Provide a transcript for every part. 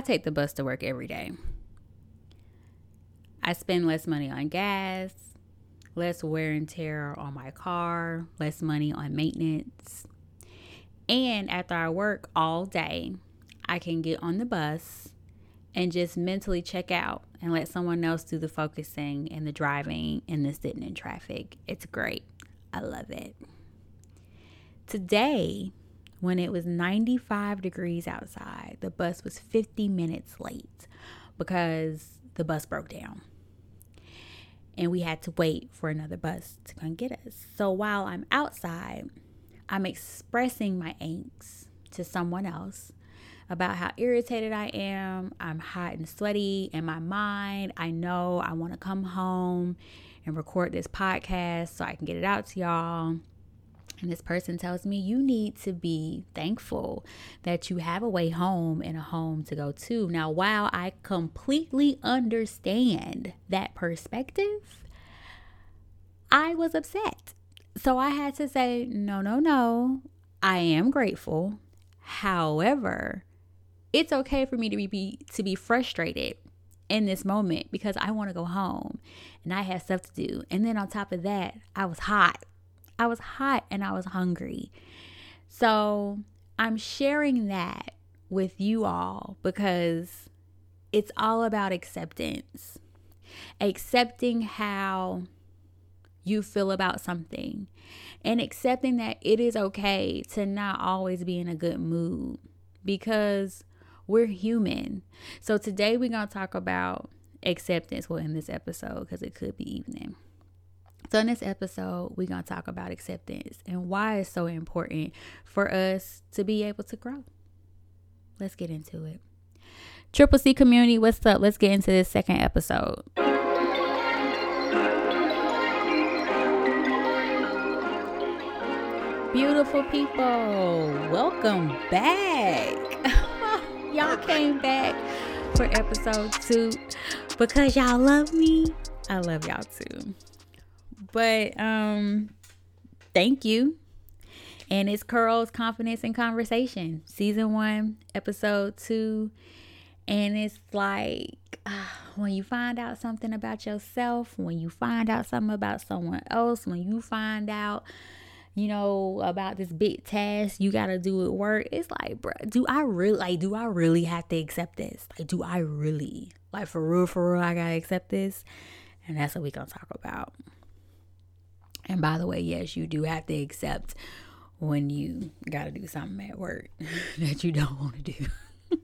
I take the bus to work every day. I spend less money on gas, less wear and tear on my car, less money on maintenance. And after I work all day, I can get on the bus and just mentally check out and let someone else do the focusing and the driving and the sitting in traffic. It's great. I love it. Today, when it was 95 degrees outside, the bus was 50 minutes late because the bus broke down. And we had to wait for another bus to come get us. So while I'm outside, I'm expressing my angst to someone else about how irritated I am. I'm hot and sweaty in my mind. I know I want to come home and record this podcast so I can get it out to y'all. And this person tells me, You need to be thankful that you have a way home and a home to go to. Now, while I completely understand that perspective, I was upset. So I had to say, No, no, no. I am grateful. However, it's okay for me to be to be frustrated in this moment because I want to go home and I had stuff to do. And then on top of that, I was hot. I was hot and I was hungry. So, I'm sharing that with you all because it's all about acceptance. Accepting how you feel about something and accepting that it is okay to not always be in a good mood because we're human. So today we're going to talk about acceptance. Well, in this episode, because it could be evening. So, in this episode, we're going to talk about acceptance and why it's so important for us to be able to grow. Let's get into it. Triple C community, what's up? Let's get into this second episode. Beautiful people, welcome back. y'all came back for episode two because y'all love me. I love y'all too. But um thank you. And it's Curls Confidence and Conversation, season one, episode two. And it's like uh, when you find out something about yourself, when you find out something about someone else, when you find out you know, about this big task you gotta do at work. It's like, bro, do I really like do I really have to accept this? Like, do I really like for real, for real, I gotta accept this? And that's what we gonna talk about. And by the way, yes, you do have to accept when you gotta do something at work that you don't want to do.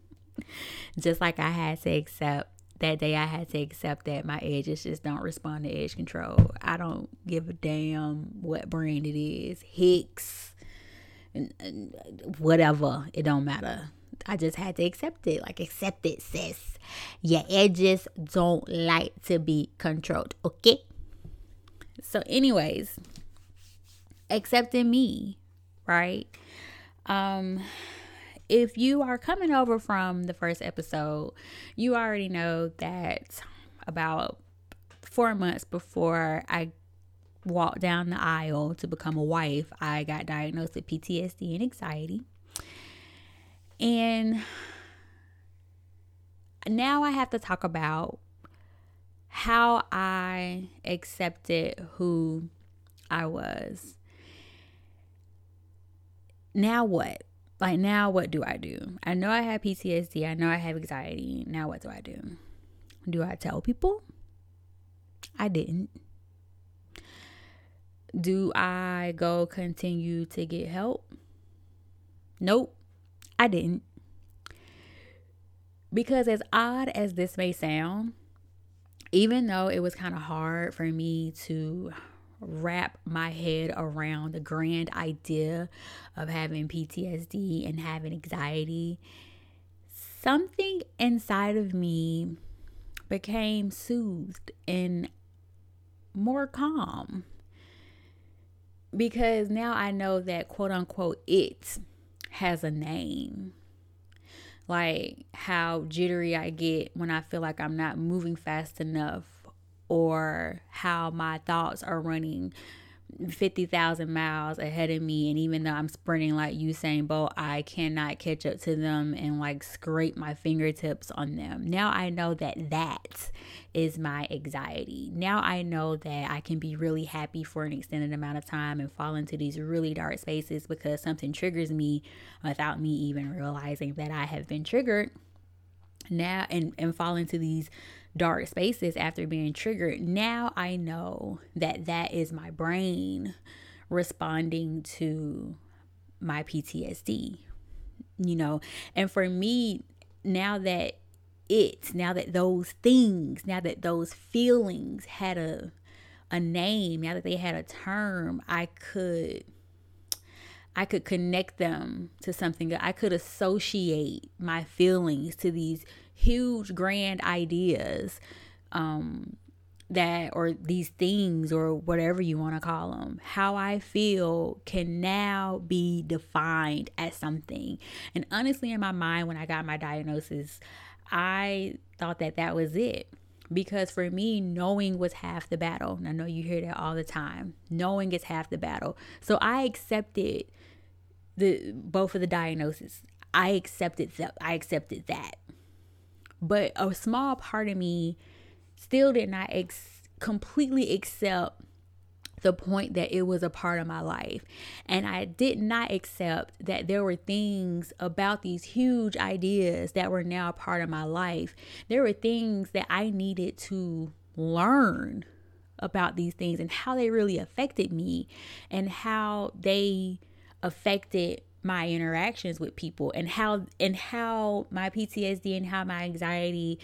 Just like I had to accept that day I had to accept that my edges just don't respond to edge control. I don't give a damn what brand it is, Hicks, whatever. It don't matter. I just had to accept it. Like accept it, sis. Your edges don't like to be controlled. Okay. So, anyways, accepting me, right? Um if you are coming over from the first episode, you already know that about four months before I walked down the aisle to become a wife, I got diagnosed with PTSD and anxiety. And now I have to talk about how I accepted who I was. Now what? like now what do I do? I know I have PTSD, I know I have anxiety. Now what do I do? Do I tell people? I didn't. Do I go continue to get help? Nope. I didn't. Because as odd as this may sound, even though it was kind of hard for me to wrap my head around the grand idea of having PTSD and having anxiety, something inside of me became soothed and more calm. Because now I know that quote unquote it has a name. Like how jittery I get when I feel like I'm not moving fast enough or how my thoughts are running 50,000 miles ahead of me. And even though I'm sprinting like Usain Bolt, I cannot catch up to them and like scrape my fingertips on them. Now I know that that is my anxiety. Now I know that I can be really happy for an extended amount of time and fall into these really dark spaces because something triggers me without me even realizing that I have been triggered. Now and, and fall into these dark spaces after being triggered, now I know that that is my brain responding to my PTSD. You know, and for me, now that it, now that those things, now that those feelings had a a name, now that they had a term, I could I could connect them to something. I could associate my feelings to these huge grand ideas um, that or these things or whatever you want to call them how i feel can now be defined as something. And honestly in my mind when i got my diagnosis i thought that that was it. Because for me knowing was half the battle. And i know you hear that all the time. Knowing is half the battle. So i accepted the both of the diagnoses. I accepted that i accepted that but a small part of me still did not ex- completely accept the point that it was a part of my life. And I did not accept that there were things about these huge ideas that were now a part of my life. There were things that I needed to learn about these things and how they really affected me and how they affected my interactions with people and how and how my PTSD and how my anxiety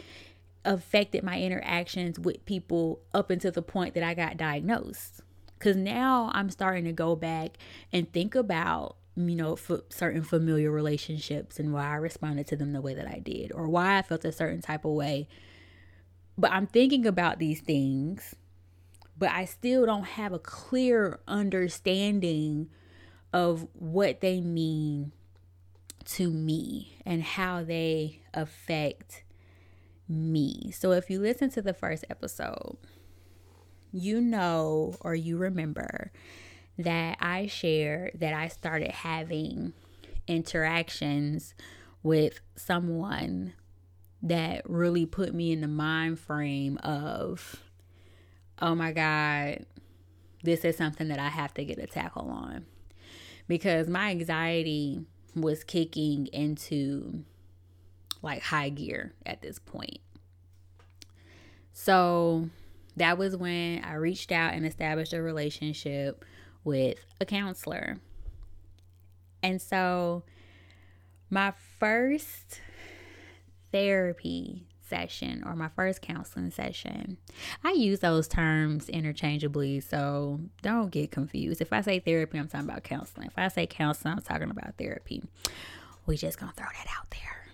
affected my interactions with people up until the point that I got diagnosed. Cuz now I'm starting to go back and think about you know, certain familiar relationships and why I responded to them the way that I did or why I felt a certain type of way. But I'm thinking about these things, but I still don't have a clear understanding of what they mean to me and how they affect me. So if you listen to the first episode, you know or you remember that I shared that I started having interactions with someone that really put me in the mind frame of, oh my God, this is something that I have to get a tackle on because my anxiety was kicking into like high gear at this point. So that was when I reached out and established a relationship with a counselor. And so my first therapy session or my first counseling session. I use those terms interchangeably, so don't get confused. If I say therapy, I'm talking about counseling. If I say counseling, I'm talking about therapy. We just gonna throw that out there.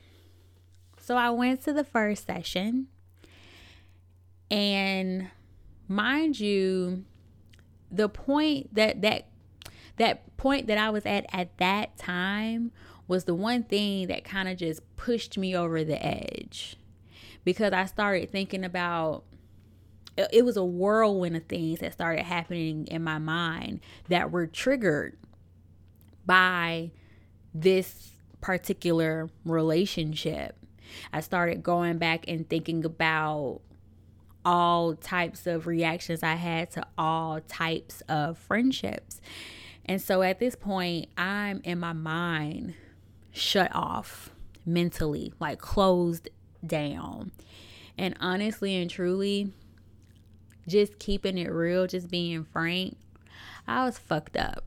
So I went to the first session, and mind you, the point that that that point that I was at at that time was the one thing that kind of just pushed me over the edge because I started thinking about it was a whirlwind of things that started happening in my mind that were triggered by this particular relationship. I started going back and thinking about all types of reactions I had to all types of friendships. And so at this point, I'm in my mind shut off mentally, like closed down. And honestly and truly, just keeping it real, just being frank, I was fucked up.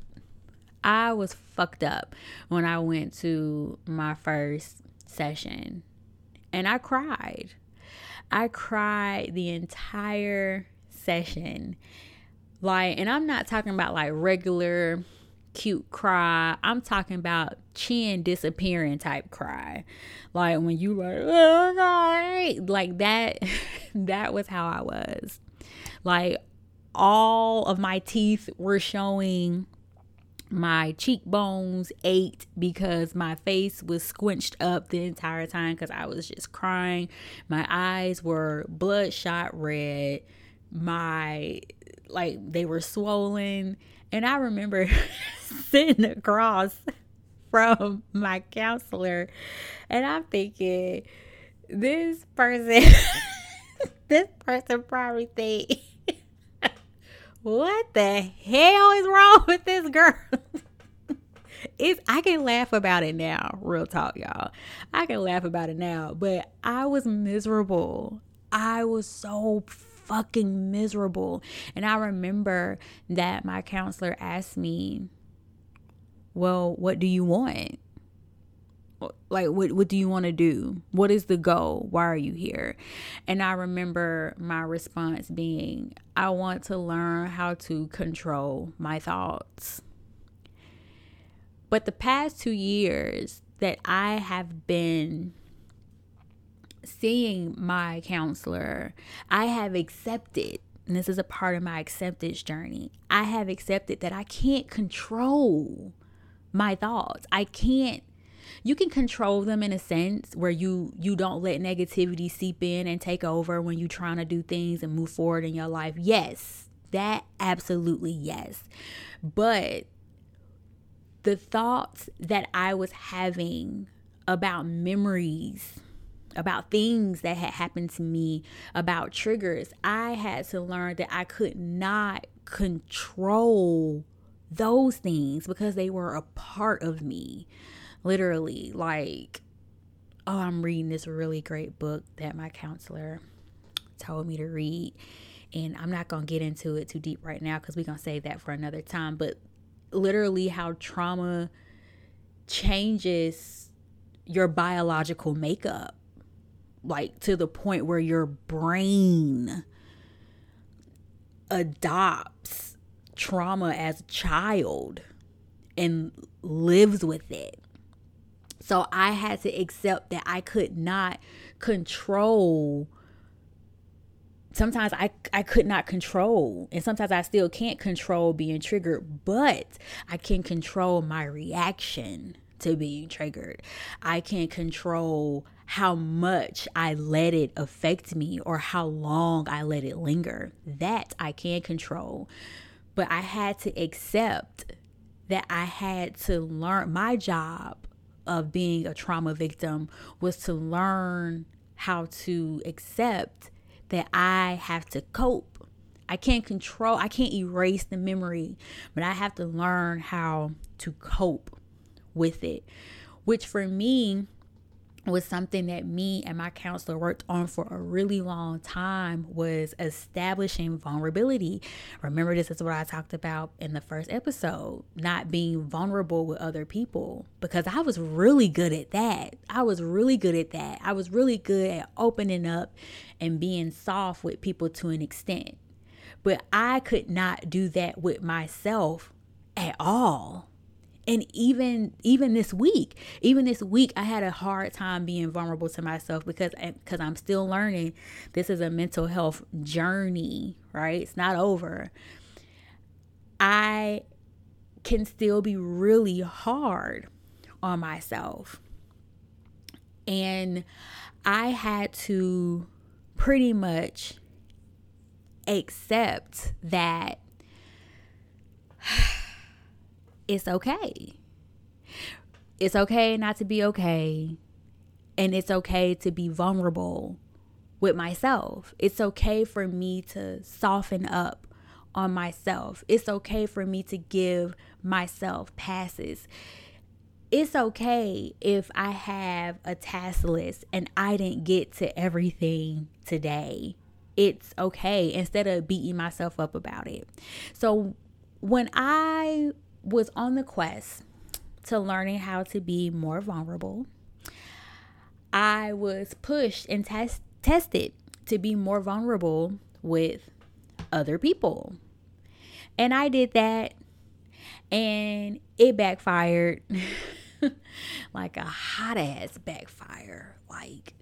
I was fucked up when I went to my first session and I cried. I cried the entire session. Like, and I'm not talking about like regular cute cry. I'm talking about chin disappearing type cry. Like when you like, oh God. like that, that was how I was. Like all of my teeth were showing. My cheekbones ached because my face was squinched up the entire time because I was just crying. My eyes were bloodshot red. My like they were swollen. And I remember sitting across from my counselor and I'm thinking, this person, this person probably think, what the hell is wrong with this girl? it's I can laugh about it now, real talk, y'all. I can laugh about it now, but I was miserable. I was so fucking miserable. And I remember that my counselor asked me, Well, what do you want? Like, what, what do you want to do? What is the goal? Why are you here? And I remember my response being, I want to learn how to control my thoughts. But the past two years that I have been seeing my counselor, I have accepted, and this is a part of my acceptance journey, I have accepted that I can't control my thoughts. I can't you can control them in a sense where you you don't let negativity seep in and take over when you're trying to do things and move forward in your life. Yes, that absolutely yes. But the thoughts that I was having about memories about things that had happened to me, about triggers, I had to learn that I could not control those things because they were a part of me. Literally, like, oh, I'm reading this really great book that my counselor told me to read. And I'm not going to get into it too deep right now because we're going to save that for another time. But literally, how trauma changes your biological makeup like to the point where your brain adopts trauma as a child and lives with it. So I had to accept that I could not control sometimes I I could not control and sometimes I still can't control being triggered, but I can control my reaction to being triggered. I can control how much I let it affect me or how long I let it linger. That I can control. But I had to accept that I had to learn my job of being a trauma victim was to learn how to accept that I have to cope. I can't control, I can't erase the memory, but I have to learn how to cope with it, which for me was something that me and my counselor worked on for a really long time was establishing vulnerability. Remember this is what I talked about in the first episode, not being vulnerable with other people because I was really good at that. I was really good at that. I was really good at opening up and being soft with people to an extent. But I could not do that with myself at all and even even this week even this week i had a hard time being vulnerable to myself because because i'm still learning this is a mental health journey right? It's not over. I can still be really hard on myself. And i had to pretty much accept that it's okay. It's okay not to be okay. And it's okay to be vulnerable with myself. It's okay for me to soften up on myself. It's okay for me to give myself passes. It's okay if I have a task list and I didn't get to everything today. It's okay instead of beating myself up about it. So when I was on the quest to learning how to be more vulnerable. I was pushed and test, tested to be more vulnerable with other people. And I did that and it backfired like a hot ass backfire. Like,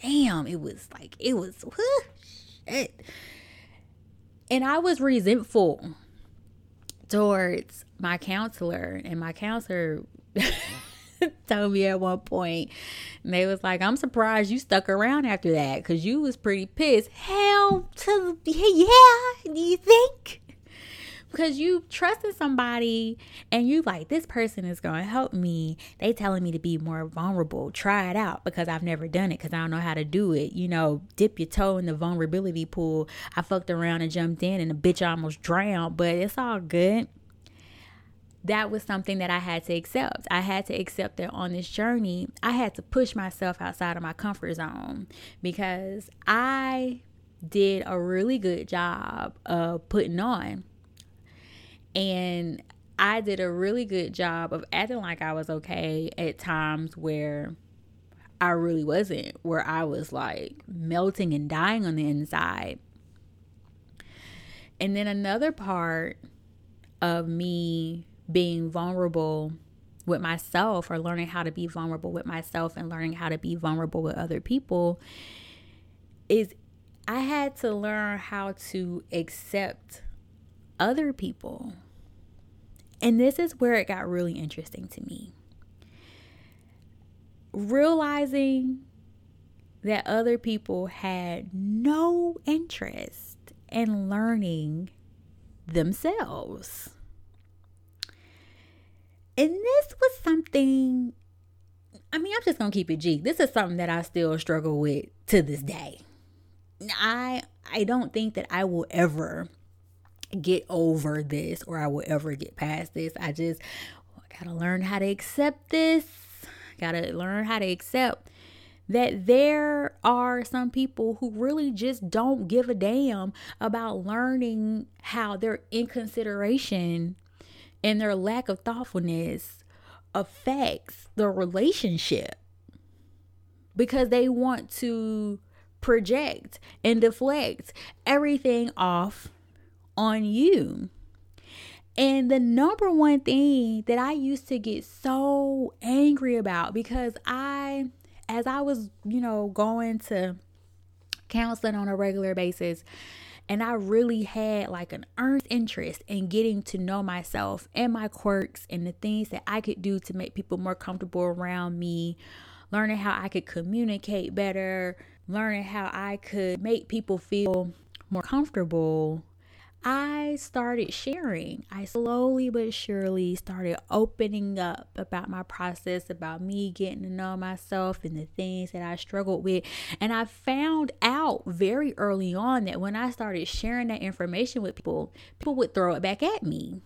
damn, it was like, it was, shit. And I was resentful towards my counselor and my counselor told me at one point and they was like i'm surprised you stuck around after that because you was pretty pissed. Hell to yeah do you think because you trusted somebody and you like this person is going to help me they telling me to be more vulnerable try it out because i've never done it because i don't know how to do it you know dip your toe in the vulnerability pool i fucked around and jumped in and the bitch almost drowned but it's all good that was something that I had to accept. I had to accept that on this journey, I had to push myself outside of my comfort zone because I did a really good job of putting on. And I did a really good job of acting like I was okay at times where I really wasn't, where I was like melting and dying on the inside. And then another part of me being vulnerable with myself or learning how to be vulnerable with myself and learning how to be vulnerable with other people is I had to learn how to accept other people. And this is where it got really interesting to me. Realizing that other people had no interest in learning themselves. And this was something, I mean, I'm just going to keep it G. This is something that I still struggle with to this day. I I don't think that I will ever get over this or I will ever get past this. I just got to learn how to accept this. Got to learn how to accept that there are some people who really just don't give a damn about learning how their inconsideration and their lack of thoughtfulness affects the relationship because they want to project and deflect everything off on you. And the number one thing that I used to get so angry about because I, as I was, you know, going to counseling on a regular basis, and I really had like an earnest interest in getting to know myself and my quirks and the things that I could do to make people more comfortable around me, learning how I could communicate better, learning how I could make people feel more comfortable I started sharing. I slowly but surely started opening up about my process, about me getting to know myself and the things that I struggled with. And I found out very early on that when I started sharing that information with people, people would throw it back at me.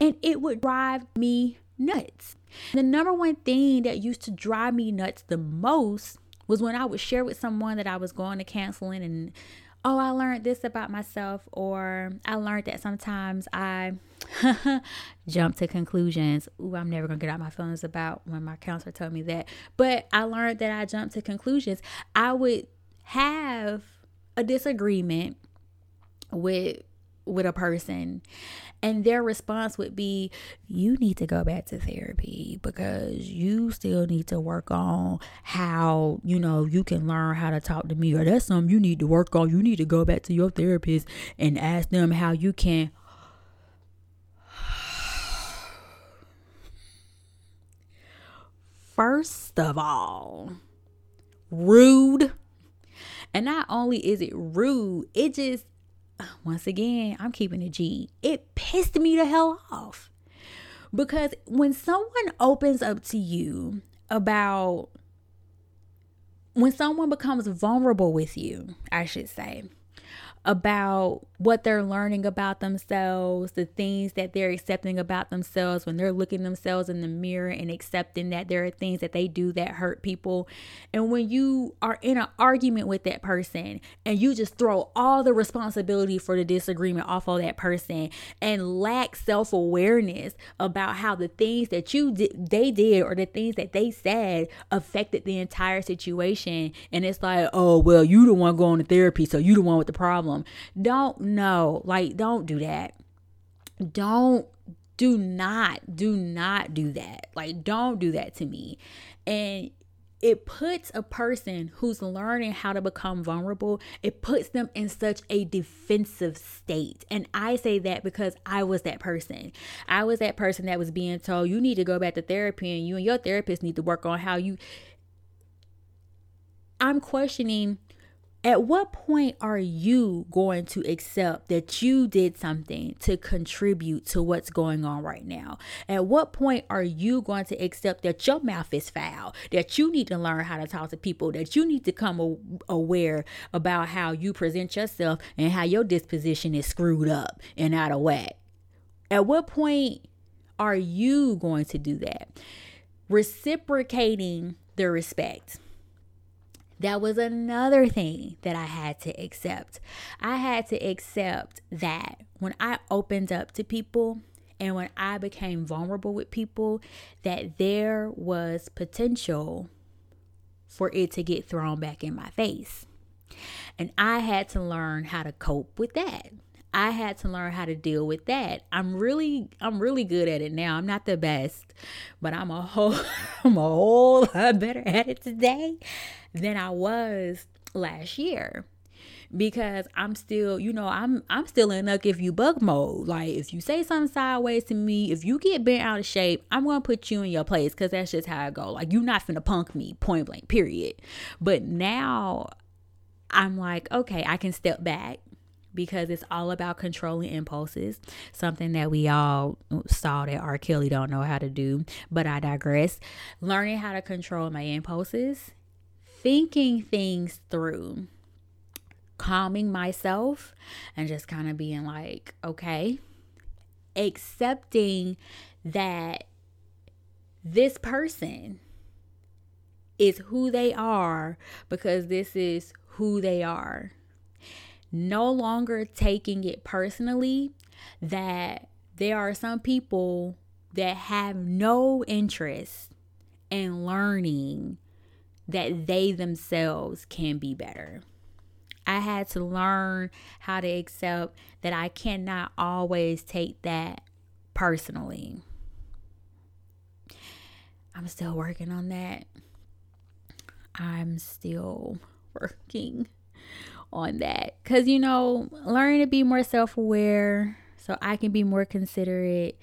And it would drive me nuts. The number one thing that used to drive me nuts the most was when I would share with someone that I was going to counseling and oh, I learned this about myself, or I learned that sometimes I jump to conclusions. Ooh, I'm never gonna get out my feelings about when my counselor told me that. But I learned that I jumped to conclusions. I would have a disagreement with with a person and their response would be you need to go back to therapy because you still need to work on how you know you can learn how to talk to me or that's something you need to work on. You need to go back to your therapist and ask them how you can first of all rude. And not only is it rude it just once again, I'm keeping a G. It pissed me the hell off. Because when someone opens up to you about, when someone becomes vulnerable with you, I should say, about what they're learning about themselves, the things that they're accepting about themselves when they're looking themselves in the mirror and accepting that there are things that they do that hurt people. And when you are in an argument with that person and you just throw all the responsibility for the disagreement off of that person and lack self-awareness about how the things that you did they did or the things that they said affected the entire situation and it's like, "Oh, well, you the one going to therapy, so you the one with the problem." Don't no, like don't do that. Don't do not do not do that. Like don't do that to me. And it puts a person who's learning how to become vulnerable, it puts them in such a defensive state. And I say that because I was that person. I was that person that was being told, you need to go back to therapy and you and your therapist need to work on how you. I'm questioning At what point are you going to accept that you did something to contribute to what's going on right now? At what point are you going to accept that your mouth is foul, that you need to learn how to talk to people, that you need to come aware about how you present yourself and how your disposition is screwed up and out of whack? At what point are you going to do that? Reciprocating the respect that was another thing that I had to accept. I had to accept that when I opened up to people and when I became vulnerable with people, that there was potential for it to get thrown back in my face. And I had to learn how to cope with that. I had to learn how to deal with that. I'm really I'm really good at it now. I'm not the best, but I'm a whole I'm a whole lot better at it today than I was last year because I'm still, you know, I'm I'm still in up if you bug mode. Like if you say something sideways to me, if you get bent out of shape, I'm gonna put you in your place because that's just how I go. Like you're not finna punk me, point blank, period. But now I'm like, okay, I can step back because it's all about controlling impulses, something that we all saw that R. Kelly don't know how to do. But I digress. Learning how to control my impulses, thinking things through, calming myself, and just kind of being like, okay, accepting that this person is who they are because this is who they are no longer taking it personally that there are some people that have no interest in learning that they themselves can be better. I had to learn how to accept that I cannot always take that personally. I'm still working on that. I'm still working on that. Because, you know, learning to be more self aware so I can be more considerate.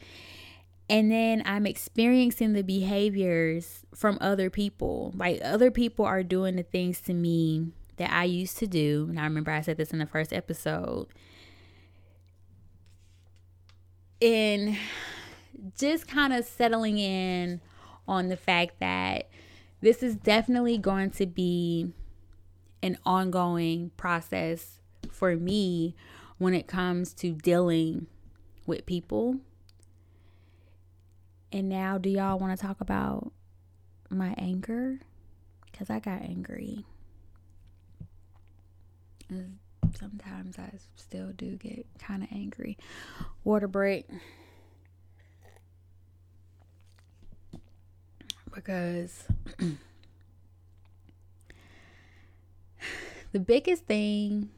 And then I'm experiencing the behaviors from other people. Like, other people are doing the things to me that I used to do. And I remember I said this in the first episode. And just kind of settling in on the fact that this is definitely going to be an ongoing process for me when it comes to dealing with people. And now, do y'all want to talk about my anger? Because I got angry. Sometimes I still do get kind of angry. Water break. Because the biggest thing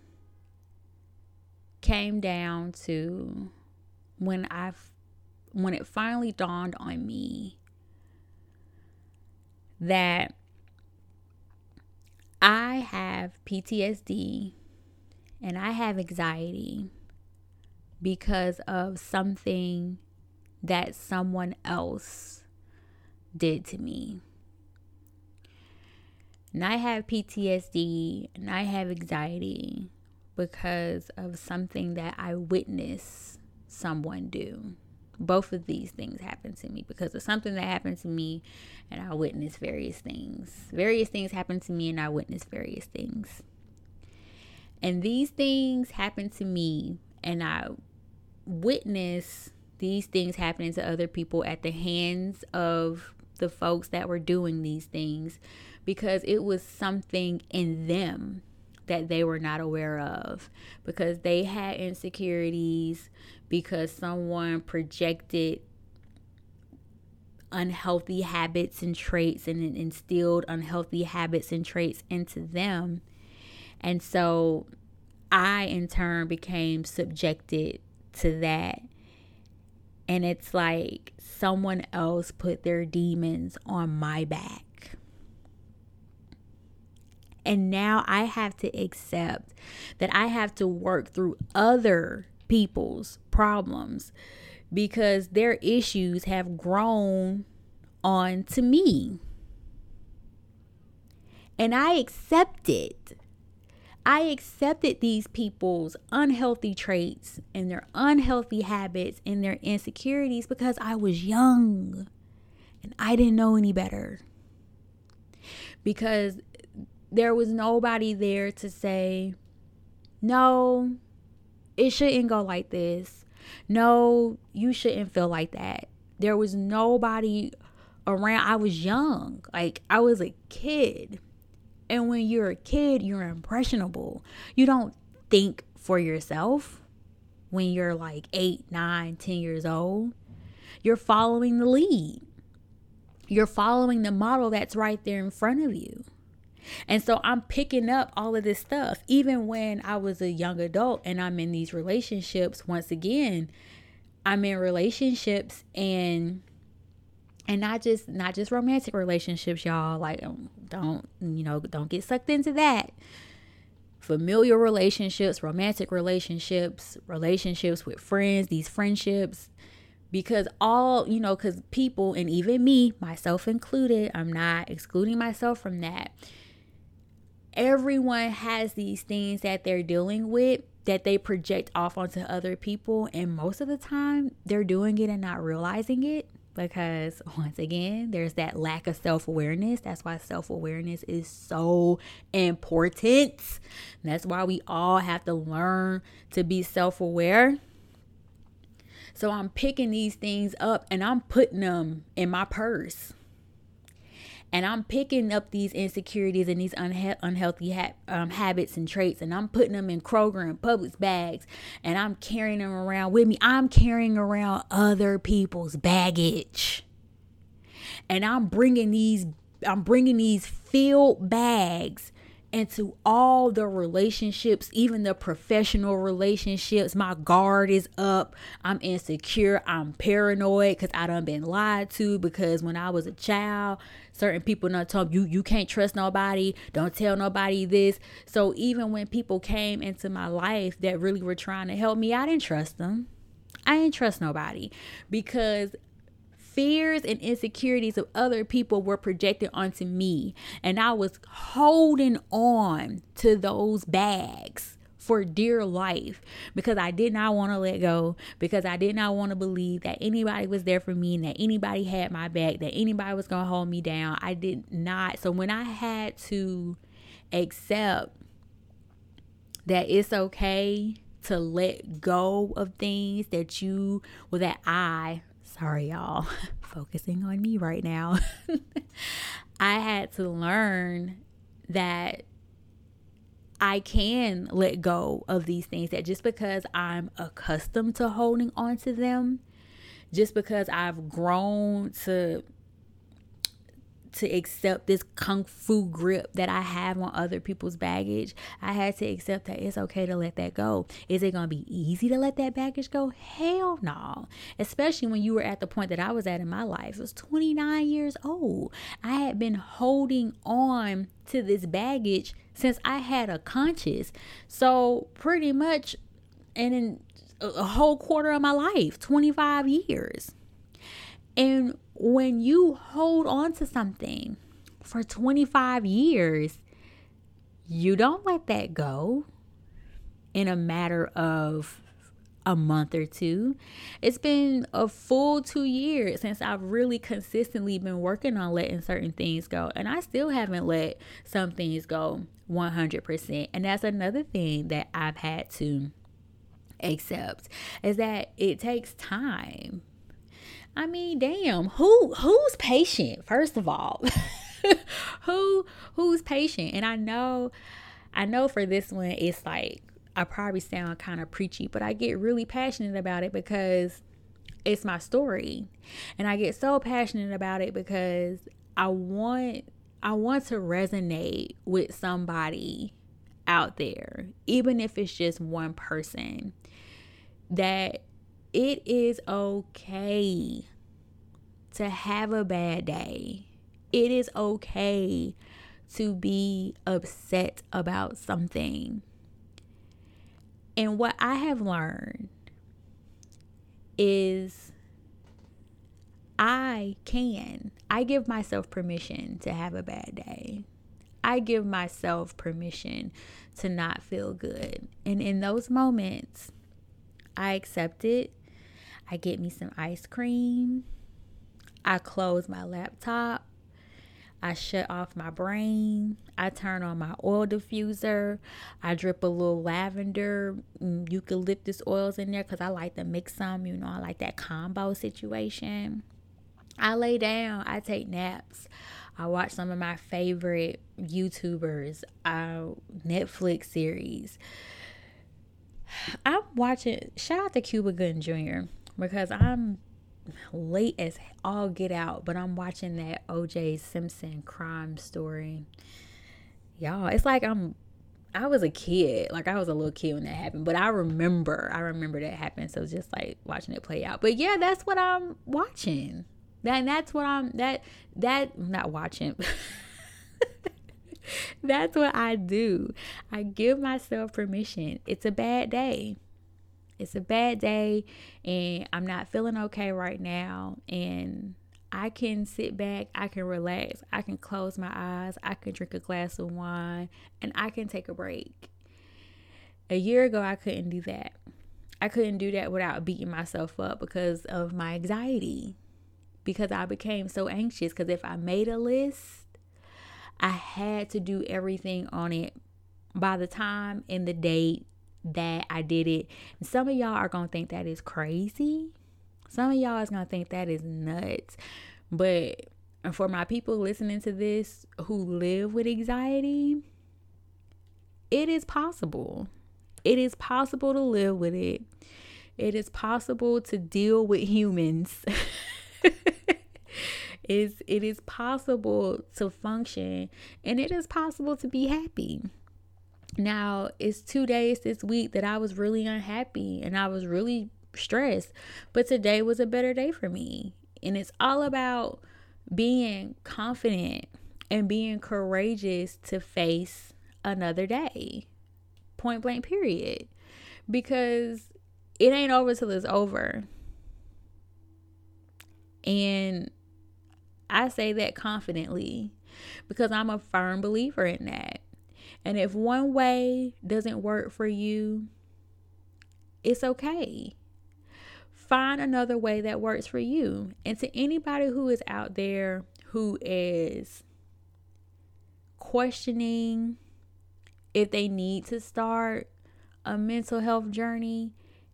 came down to when I when it finally dawned on me that I have PTSD and I have anxiety because of something that someone else did to me and I have PTSD and I have anxiety because of something that I witnessed someone do. Both of these things happened to me because of something that happened to me and I witnessed various things. Various things happened to me and I witnessed various things. And these things happened to me and I witnessed these things happening to other people at the hands of the folks that were doing these things because it was something in them that they were not aware of because they had insecurities because someone projected unhealthy habits and traits and instilled unhealthy habits and traits into them. And so I, in turn, became subjected to that. And it's like someone else put their demons on my back. And now I have to accept that I have to work through other people's problems because their issues have grown on to me. And I accept it. I accepted these people's unhealthy traits and their unhealthy habits and their insecurities because I was young and I didn't know any better. Because there was nobody there to say, no, it shouldn't go like this. No, you shouldn't feel like that. There was nobody around. I was young, like I was a kid. And when you're a kid, you're impressionable. You don't think for yourself when you're like eight, nine, ten years old. You're following the lead. You're following the model that's right there in front of you. And so I'm picking up all of this stuff. Even when I was a young adult and I'm in these relationships, once again, I'm in relationships and and not just not just romantic relationships y'all. Like um, don't you know don't get sucked into that. Familiar relationships romantic relationships relationships with friends these friendships. Because all you know because people and even me myself included i'm not excluding myself from that everyone has these things that they're dealing with that they project off onto other people and most of the time they're doing it and not realizing it because once again there's that lack of self-awareness. That's why self-awareness is so important. That's why we all have to learn to be self-aware. So i'm picking these things up and i'm putting them in my purse and I'm picking up these insecurities and these unhealthy ha- um, habits and traits, and I'm putting them in Kroger and Publix bags, and I'm carrying them around with me. I'm carrying around other people's baggage, and I'm bringing these. I'm bringing these filled bags into all the relationships, even the professional relationships. My guard is up. I'm insecure. I'm paranoid because I done been lied to because when I was a child, certain people not told you you can't trust nobody. Don't tell nobody this. So even when people came into my life that really were trying to help me, I didn't trust them. I didn't trust nobody because fears and insecurities of other people were projected onto me. And I was holding on to those bags for dear life because I did not want to let go, because I did not want to believe that anybody was there for me and that anybody had my back, that anybody was going to hold me down. I did not. So when I had to accept that it's okay to let go of things that you, well, that I Sorry, y'all. Focusing on me right now. I had to learn that I can let go of these things that just because I'm accustomed to holding on to them, just because I've grown to to accept this kung fu grip that I have on other people's baggage. I had to accept that it's okay to let that go. Is it going to be easy to let that baggage go? Hell no. Especially when you were at the point that I was at in my life. I was 29 years old. I had been holding on to this baggage since I had a conscience. So, pretty much, and in a whole quarter of my life, 25 years. And when you hold on to something for 25 years, you don't let that go in a matter of a month or two. It's been a full two years since I've really consistently been working on letting certain things go. And I still haven't let some things go 100%. And that's another thing that I've had to accept is that it takes time I mean, damn, who who's patient? First of all, who who's patient? And I know, I know for this one, it's like I probably sound kind of preachy, but I get really passionate about it because it's my story, and I get so passionate about it because I want I want to resonate with somebody out there, even if it's just one person that it is okay to have a bad day. It is okay to be upset about something. And what I have learned is I can, I give myself permission to have a bad day. I give myself permission to not feel good. And in those moments, I accept it. I get me some ice cream. I close my laptop. I shut off my brain. I turn on my oil diffuser. I drip a little lavender, mm, eucalyptus oils in there because I like to mix some. You know, I like that combo situation. I lay down. I take naps. I watch some of my favorite YouTubers, uh, Netflix series. I'm watching, shout out to Cuba Gooding Jr. because I'm late as all get out, but I'm watching that OJ Simpson crime story. Y'all, it's like I'm I was a kid, like I was a little kid when that happened, but I remember, I remember that happened. So it's just like watching it play out. But yeah, that's what I'm watching. That that's what I'm that that not watching. that's what I do. I give myself permission. It's a bad day it's a bad day and I'm not feeling okay right now and I can sit back, I can relax, I can close my eyes, I can drink a glass of wine, and I can take a break. A year ago, I couldn't do that. I couldn't do that without beating myself up because of my anxiety, because I became so anxious. Because if I made a list, I had to do everything on it by the time and the date that I did it. Some of y'all are going to think that is crazy. Some of y'all is going to think that is nuts. But uh, for my people listening to this who live with anxiety, it is possible. It is possible to live with it. It is possible to deal with humans. it's, it is possible to function and it is possible to be happy. Now, it's two days this week that I was really unhappy and I was really stressed, but today was a better day for me. And it's all about being confident and being courageous to face another day. Point blank, period. Because it ain't over till it's over. And I say that confidently because I'm a firm believer in that. And if one way doesn't work for you, it's okay. Find another way that works for you. And to anybody who is out there who is questioning if they need to start a mental health journey,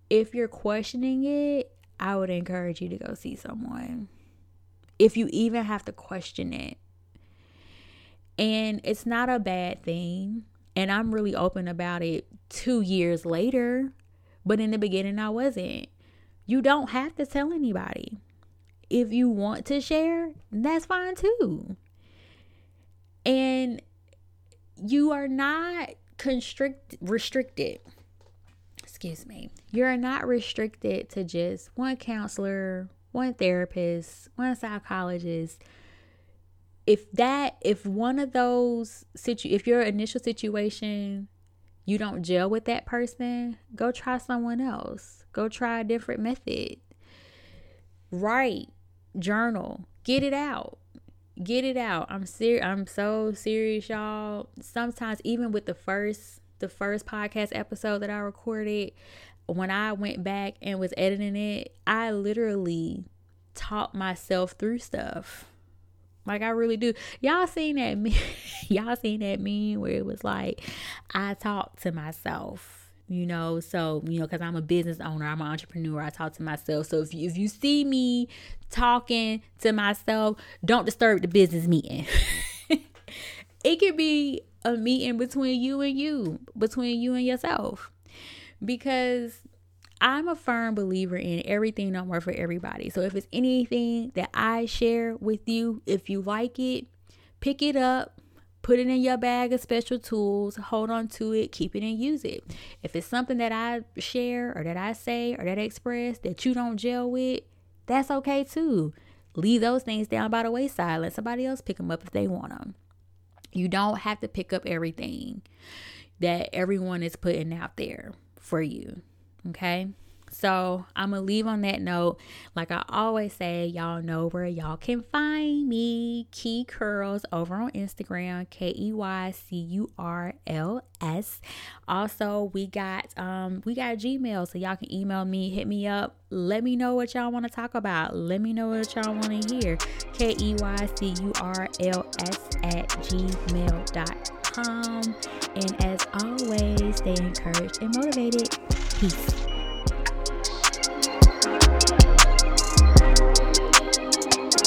if you're questioning it, I would encourage you to go see someone. If you even have to question it, and it's not a bad thing. And I'm really open about it two years later. But in the beginning, I wasn't. You don't have to tell anybody. If you want to share, that's fine too. And you are not constrict restricted. Excuse me. You're not restricted to just one counselor, one therapist, one psychologist if that if one of those situ if your initial situation you don't gel with that person go try someone else. Go try a different method. Write journal get it out. Get it out. I'm serious i'm so serious y'all. Sometimes even with the first the first podcast episode that i recorded when i went back and was editing it i literally taught myself through stuff like I really do. Y'all seen that me y'all seen that meme where it was like I talk to myself, you know, so you know, because I'm a business owner, I'm an entrepreneur, I talk to myself. So if you if you see me talking to myself, don't disturb the business meeting. it could be a meeting between you and you, between you and yourself. Because I'm a firm believer in everything don't work for everybody. So if it's anything that I share with you, if you like it, pick it up, put it in your bag of special tools, hold on to it, keep it and use it. If it's something that I share or that I say or that I express that you don't gel with, that's okay too. Leave those things down by the wayside. Let somebody else pick them up if they want them. You don't have to pick up everything that everyone is putting out there for you. Okay. So I'm gonna leave on that note. Like I always say, y'all know where y'all can find me. Key Curls over on Instagram, K E Y C U R L S. Also, we got um we got Gmail, so y'all can email me, hit me up, let me know what y'all want to talk about. Let me know what y'all want to hear. K E Y C U R L S at gmail.com. And as always, stay encouraged and motivated. Peace.